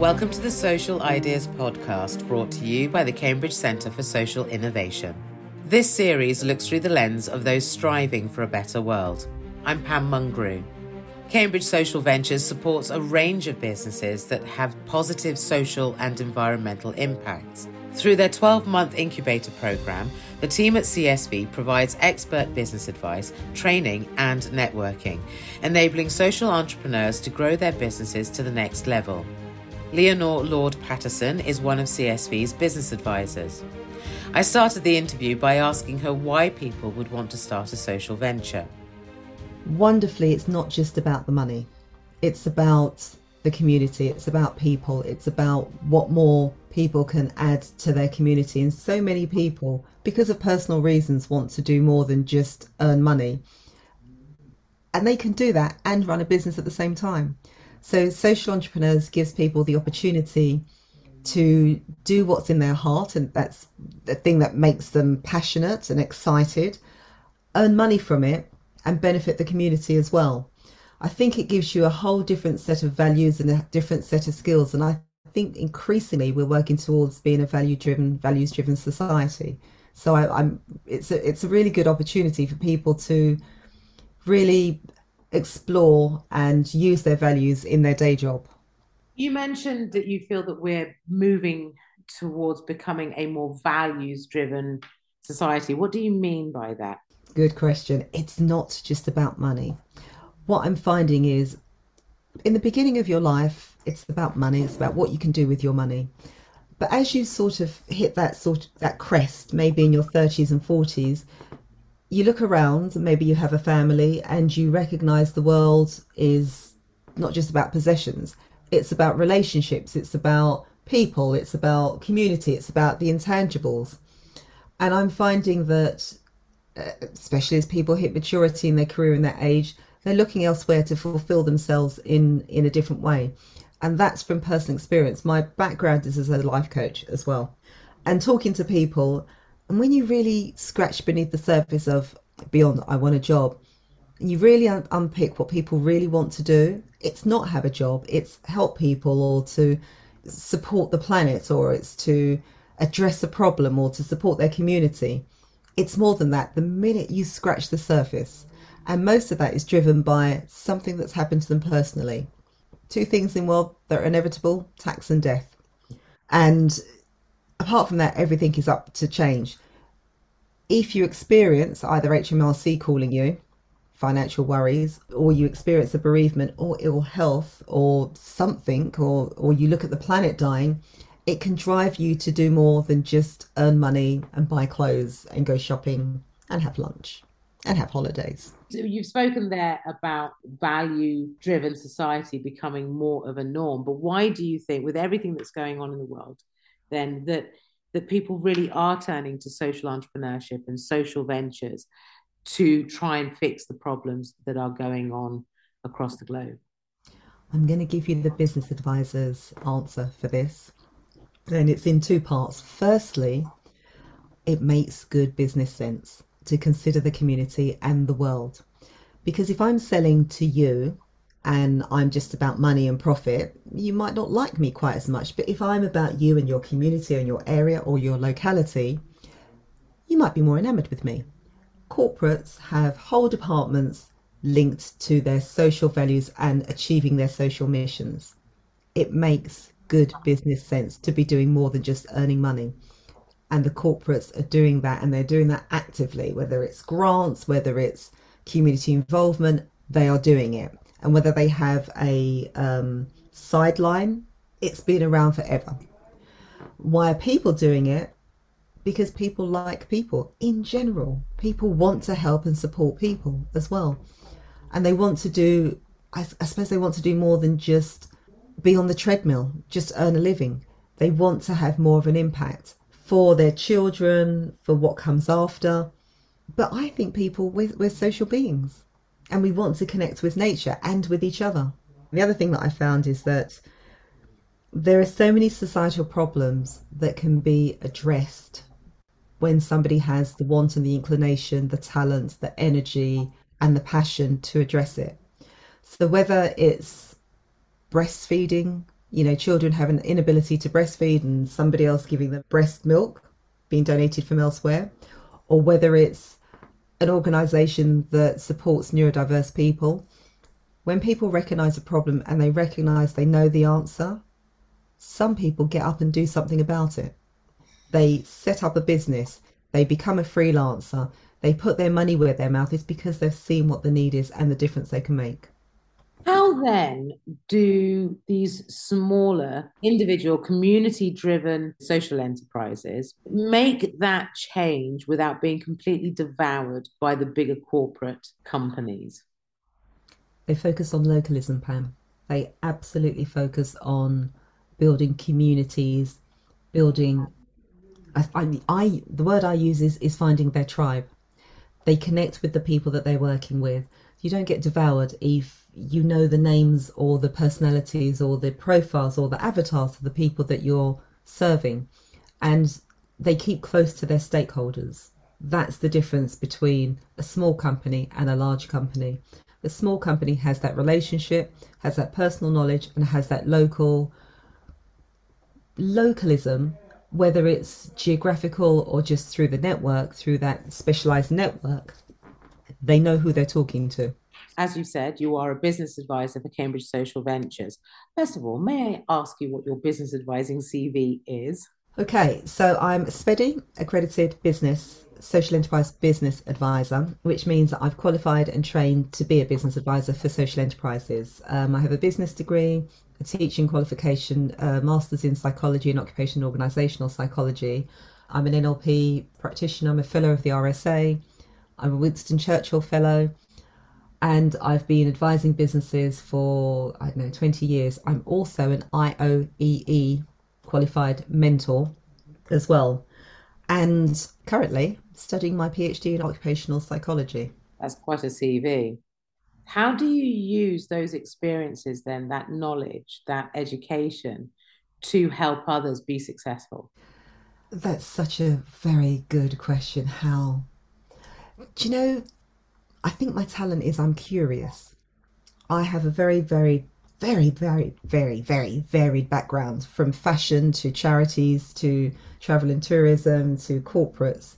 Welcome to the Social Ideas Podcast, brought to you by the Cambridge Centre for Social Innovation. This series looks through the lens of those striving for a better world. I'm Pam Mungrew. Cambridge Social Ventures supports a range of businesses that have positive social and environmental impacts. Through their 12 month incubator program, the team at CSV provides expert business advice, training, and networking, enabling social entrepreneurs to grow their businesses to the next level. Leonore Lord Patterson is one of CSV's business advisors. I started the interview by asking her why people would want to start a social venture. Wonderfully, it's not just about the money, it's about the community, it's about people, it's about what more people can add to their community. And so many people, because of personal reasons, want to do more than just earn money. And they can do that and run a business at the same time. So social entrepreneurs gives people the opportunity to do what's in their heart, and that's the thing that makes them passionate and excited, earn money from it, and benefit the community as well. I think it gives you a whole different set of values and a different set of skills. And I think increasingly we're working towards being a value driven, values driven society. So I, am it's a it's a really good opportunity for people to really explore and use their values in their day job. You mentioned that you feel that we're moving towards becoming a more values driven society. What do you mean by that? Good question. It's not just about money. What I'm finding is in the beginning of your life, it's about money, it's about what you can do with your money. But as you sort of hit that sort of that crest, maybe in your 30s and 40s, you look around, maybe you have a family, and you recognize the world is not just about possessions, it's about relationships, it's about people, it's about community, it's about the intangibles. And I'm finding that, uh, especially as people hit maturity in their career and their age, they're looking elsewhere to fulfill themselves in, in a different way. And that's from personal experience. My background is as a life coach as well. And talking to people and when you really scratch beneath the surface of beyond, I want a job, and you really un- unpick what people really want to do. It's not have a job, it's help people or to support the planet or it's to address a problem or to support their community. It's more than that. The minute you scratch the surface, and most of that is driven by something that's happened to them personally. Two things in the world that are inevitable tax and death. And apart from that, everything is up to change. If you experience either HMRC calling you, financial worries, or you experience a bereavement or ill health or something, or, or you look at the planet dying, it can drive you to do more than just earn money and buy clothes and go shopping and have lunch and have holidays. You've spoken there about value driven society becoming more of a norm, but why do you think, with everything that's going on in the world, then that that people really are turning to social entrepreneurship and social ventures to try and fix the problems that are going on across the globe? I'm going to give you the business advisor's answer for this. And it's in two parts. Firstly, it makes good business sense to consider the community and the world. Because if I'm selling to you and I'm just about money and profit, you might not like me quite as much. But if I'm about you and your community and your area or your locality, you might be more enamored with me. Corporates have whole departments linked to their social values and achieving their social missions. It makes good business sense to be doing more than just earning money. And the corporates are doing that and they're doing that actively, whether it's grants, whether it's community involvement, they are doing it and whether they have a um, sideline, it's been around forever. Why are people doing it? Because people like people in general. People want to help and support people as well. And they want to do, I, I suppose they want to do more than just be on the treadmill, just earn a living. They want to have more of an impact for their children, for what comes after. But I think people, we're, we're social beings and we want to connect with nature and with each other. The other thing that I found is that there are so many societal problems that can be addressed when somebody has the want and the inclination, the talent, the energy, and the passion to address it. So, whether it's breastfeeding you know, children have an inability to breastfeed and somebody else giving them breast milk being donated from elsewhere, or whether it's an organization that supports neurodiverse people, when people recognize a problem and they recognize they know the answer, some people get up and do something about it. They set up a business, they become a freelancer, they put their money where their mouth is because they've seen what the need is and the difference they can make. How then do these smaller, individual, community driven social enterprises make that change without being completely devoured by the bigger corporate companies? They focus on localism, Pam. They absolutely focus on building communities, building. I, I, I the word I use is, is finding their tribe. They connect with the people that they're working with. You don't get devoured if you know the names or the personalities or the profiles or the avatars of the people that you're serving. And they keep close to their stakeholders. That's the difference between a small company and a large company. The small company has that relationship has that personal knowledge and has that local localism whether it's geographical or just through the network through that specialized network they know who they're talking to as you said, you are a business advisor for Cambridge Social Ventures. First of all, may I ask you what your business advising CV is? Okay, so I'm SFEDI, accredited business social enterprise business advisor, which means that I've qualified and trained to be a business advisor for social enterprises. Um, I have a business degree, a teaching qualification, a master's in psychology and occupational organisational psychology. I'm an NLP practitioner, I'm a fellow of the RSA, I'm a Winston Churchill fellow, and I've been advising businesses for, I don't know, 20 years. I'm also an IOEE qualified mentor as well, and currently studying my PhD in occupational psychology. That's quite a CV. How do you use those experiences then, that knowledge, that education, to help others be successful? That's such a very good question. How? Do you know, I think my talent is I'm curious. I have a very, very, very, very, very, very varied background from fashion to charities to travel and tourism to corporates.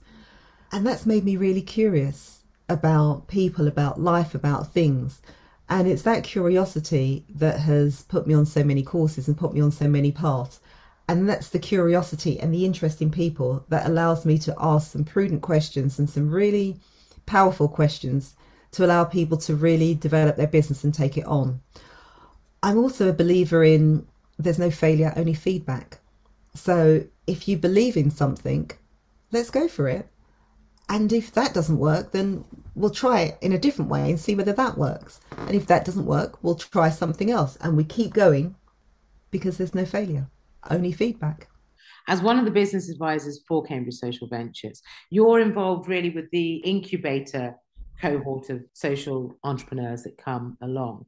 And that's made me really curious about people, about life, about things. And it's that curiosity that has put me on so many courses and put me on so many paths. And that's the curiosity and the interest in people that allows me to ask some prudent questions and some really powerful questions to allow people to really develop their business and take it on. I'm also a believer in there's no failure, only feedback. So if you believe in something, let's go for it. And if that doesn't work, then we'll try it in a different way and see whether that works. And if that doesn't work, we'll try something else. And we keep going because there's no failure, only feedback. As one of the business advisors for Cambridge Social Ventures, you're involved really with the incubator cohort of social entrepreneurs that come along.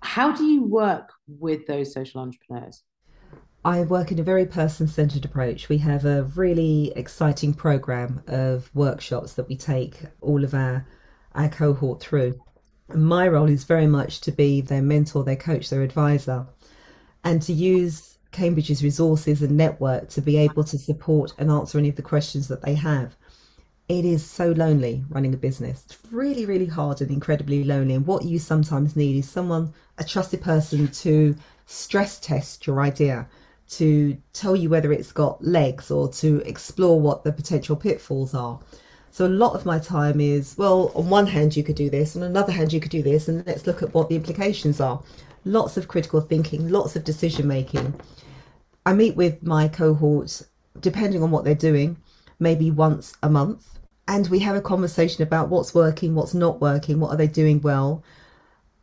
How do you work with those social entrepreneurs? I work in a very person centered approach. We have a really exciting program of workshops that we take all of our, our cohort through. My role is very much to be their mentor, their coach, their advisor, and to use Cambridge's resources and network to be able to support and answer any of the questions that they have it is so lonely running a business. It's really, really hard and incredibly lonely. And what you sometimes need is someone, a trusted person to stress test your idea, to tell you whether it's got legs or to explore what the potential pitfalls are. So a lot of my time is, well, on one hand, you could do this, on another hand, you could do this, and let's look at what the implications are. Lots of critical thinking, lots of decision making. I meet with my cohorts, depending on what they're doing, maybe once a month and we have a conversation about what's working, what's not working, what are they doing well,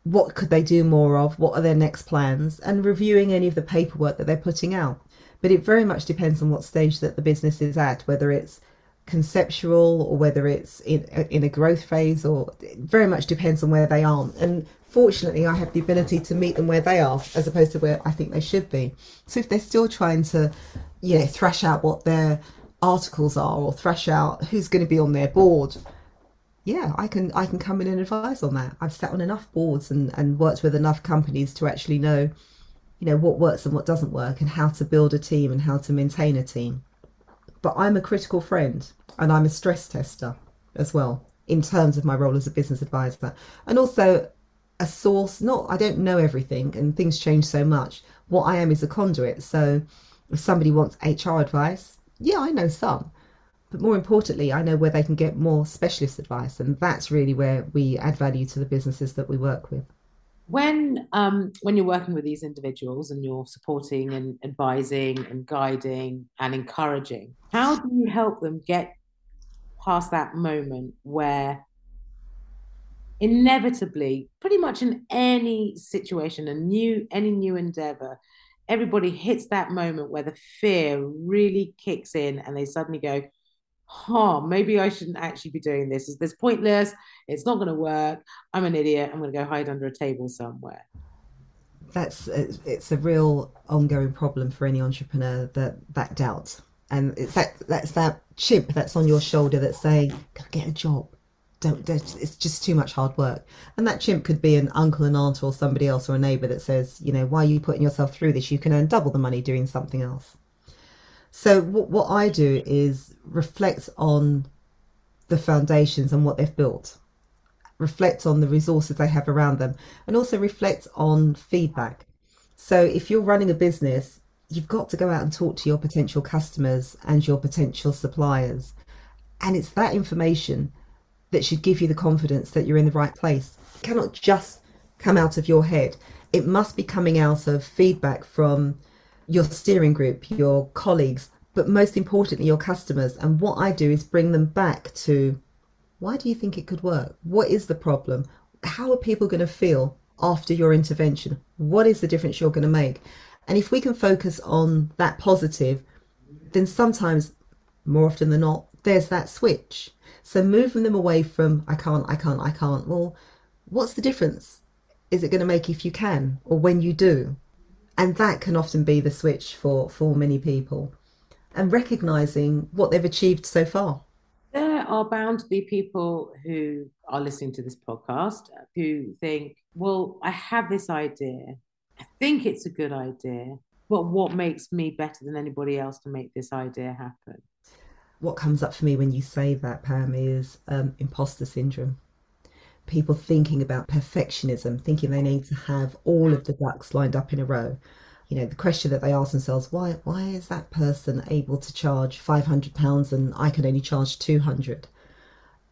what could they do more of, what are their next plans, and reviewing any of the paperwork that they're putting out. But it very much depends on what stage that the business is at, whether it's conceptual or whether it's in uh, in a growth phase, or very much depends on where they are. And fortunately, I have the ability to meet them where they are, as opposed to where I think they should be. So if they're still trying to, you know, thrash out what their articles are or thrash out who's going to be on their board yeah i can i can come in and advise on that i've sat on enough boards and and worked with enough companies to actually know you know, what works and what doesn't work and how to build a team and how to maintain a team. But I'm a critical friend and I'm a stress tester as well in terms of my role as a business advisor. And also a source, not, I don't know everything and things change so much. What I am is a conduit. So if somebody wants HR advice, yeah, I know some. But more importantly, I know where they can get more specialist advice. And that's really where we add value to the businesses that we work with. When um, when you're working with these individuals and you're supporting and advising and guiding and encouraging, how do you help them get past that moment where inevitably, pretty much in any situation, a new any new endeavor, everybody hits that moment where the fear really kicks in and they suddenly go, huh, maybe I shouldn't actually be doing this. Is this pointless? It's not going to work. I'm an idiot. I'm going to go hide under a table somewhere. That's it's a real ongoing problem for any entrepreneur that that doubt, and it's that that's that chip that's on your shoulder that's saying, "Go get a job." Don't, don't, it's just too much hard work. And that chimp could be an uncle and aunt or somebody else or a neighbour that says, you know, why are you putting yourself through this? You can earn double the money doing something else. So what, what I do is reflect on the foundations and what they've built, reflect on the resources they have around them, and also reflect on feedback. So if you're running a business, you've got to go out and talk to your potential customers and your potential suppliers. And it's that information that should give you the confidence that you're in the right place. It cannot just come out of your head. It must be coming out of feedback from your steering group, your colleagues, but most importantly, your customers. And what I do is bring them back to why do you think it could work? What is the problem? How are people going to feel after your intervention? What is the difference you're going to make? And if we can focus on that positive, then sometimes, more often than not, there's that switch. So moving them away from I can't, I can't, I can't. Well, what's the difference? Is it going to make if you can or when you do? and that can often be the switch for for many people and recognizing what they've achieved so far there are bound to be people who are listening to this podcast who think well i have this idea i think it's a good idea but what makes me better than anybody else to make this idea happen what comes up for me when you say that pam is um, imposter syndrome people thinking about perfectionism, thinking they need to have all of the ducks lined up in a row. You know, the question that they ask themselves, why why is that person able to charge five hundred pounds and I can only charge two hundred?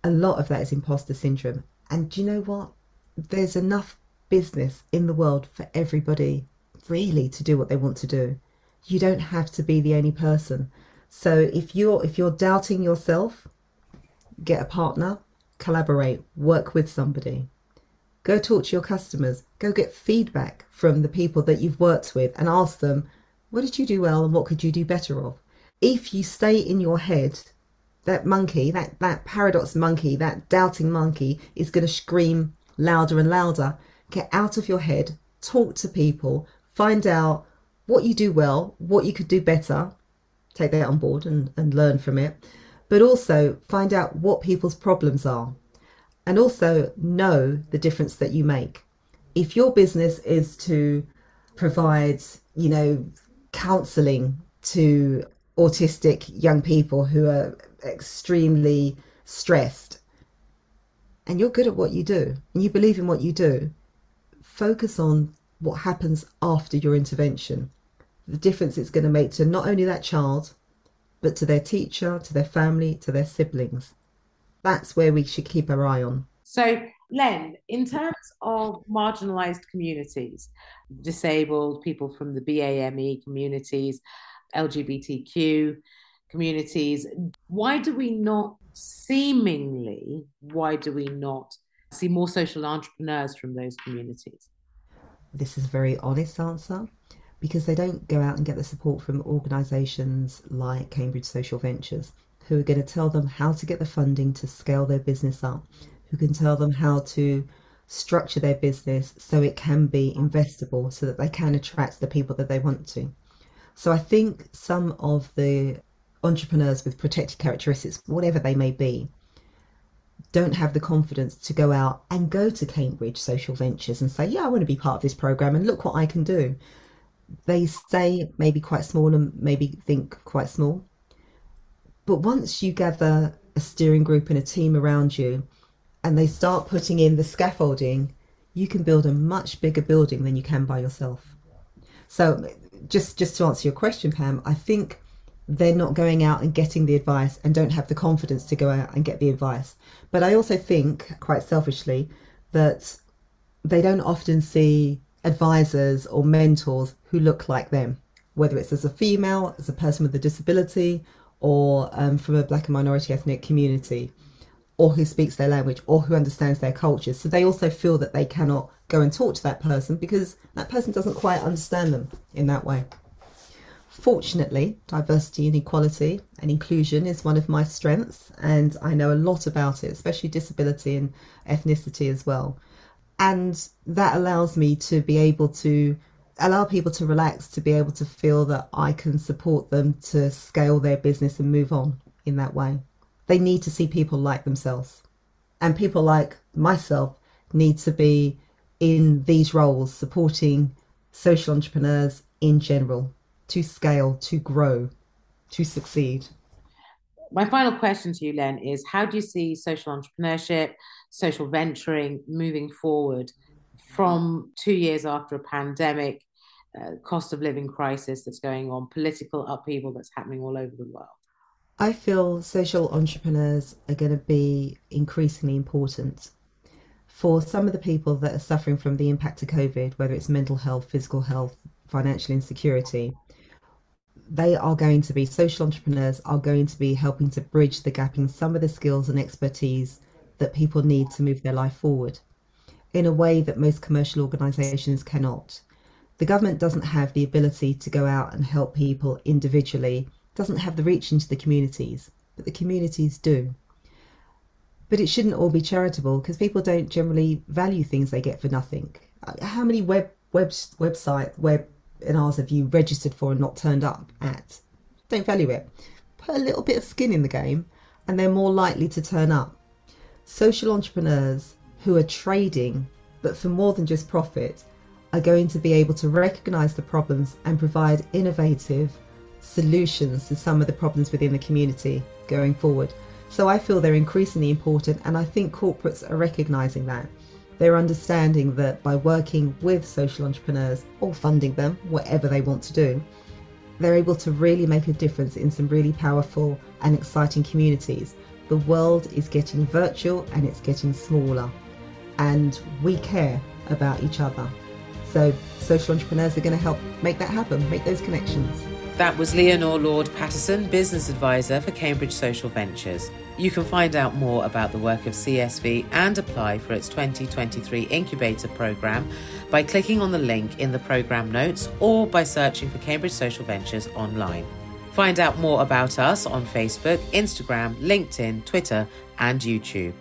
A lot of that is imposter syndrome. And do you know what? There's enough business in the world for everybody really to do what they want to do. You don't have to be the only person. So if you're if you're doubting yourself, get a partner, collaborate, work with somebody. Go talk to your customers, go get feedback from the people that you've worked with and ask them, what did you do well and what could you do better of? If you stay in your head, that monkey, that, that paradox monkey, that doubting monkey is going to scream louder and louder. Get out of your head, talk to people, find out what you do well, what you could do better, take that on board and, and learn from it but also find out what people's problems are and also know the difference that you make. If your business is to provide, you know, counseling to autistic young people who are extremely stressed and you're good at what you do and you believe in what you do, focus on what happens after your intervention, the difference it's going to make to not only that child, but to their teacher, to their family, to their siblings. That's where we should keep our eye on. So, Len, in terms of marginalized communities, disabled people from the BAME communities, LGBTQ communities, why do we not seemingly, why do we not see more social entrepreneurs from those communities? This is a very honest answer because they don't go out and get the support from organisations like Cambridge Social Ventures, who are going to tell them how to get the funding to scale their business up, who can tell them how to structure their business so it can be investable so that they can attract the people that they want to. So I think some of the entrepreneurs with protected characteristics, whatever they may be, don't have the confidence to go out and go to Cambridge Social Ventures and say, Yeah, I want to be part of this program and look what I can do they stay maybe quite small and maybe think quite small. But once you gather a steering group and a team around you and they start putting in the scaffolding, you can build a much bigger building than you can by yourself. So just just to answer your question, Pam, I think they're not going out and getting the advice and don't have the confidence to go out and get the advice. But I also think, quite selfishly, that they don't often see advisors or mentors who look like them, whether it's as a female, as a person with a disability, or um, from a black and minority ethnic community, or who speaks their language, or who understands their culture. So they also feel that they cannot go and talk to that person because that person doesn't quite understand them in that way. Fortunately, diversity and equality and inclusion is one of my strengths, and I know a lot about it, especially disability and ethnicity as well and that allows me to be able to allow people to relax to be able to feel that I can support them to scale their business and move on in that way. They need to see people like themselves. And people like myself need to be in these roles supporting social entrepreneurs in general to scale, to grow, to succeed. My final question to you, Len, is how do you see social entrepreneurship, social venturing moving forward from two years after a pandemic, uh, cost of living crisis that's going on, political upheaval that's happening all over the world? I feel social entrepreneurs are going to be increasingly important. For some of the people that are suffering from the impact of COVID, whether it's mental health, physical health, financial insecurity, they are going to be social entrepreneurs are going to be helping to bridge the gap in some of the skills and expertise that people need to move their life forward in a way that most commercial organisations cannot. The government doesn't have the ability to go out and help people individually, doesn't have the reach into the communities, but the communities do. But it shouldn't all be charitable because people don't generally value things they get for nothing. How many web, web website web webinars have you registered for and not turned up at? Don't value it. Put a little bit of skin in the game and they're more likely to turn up social entrepreneurs who are trading, but for more than just profit, are going to be able to recognize the problems and provide innovative solutions to some of the problems within the community going forward. So I feel they're increasingly important, and I think corporates are recognizing that. They're understanding that by working with social entrepreneurs or funding them, whatever they want to do, they're able to really make a difference in some really powerful and exciting communities the world is getting virtual and it's getting smaller, and we care about each other. So, social entrepreneurs are going to help make that happen, make those connections. That was Leonore Lord Patterson, Business Advisor for Cambridge Social Ventures. You can find out more about the work of CSV and apply for its 2023 Incubator Programme by clicking on the link in the programme notes or by searching for Cambridge Social Ventures online. Find out more about us on Facebook, Instagram, LinkedIn, Twitter, and YouTube.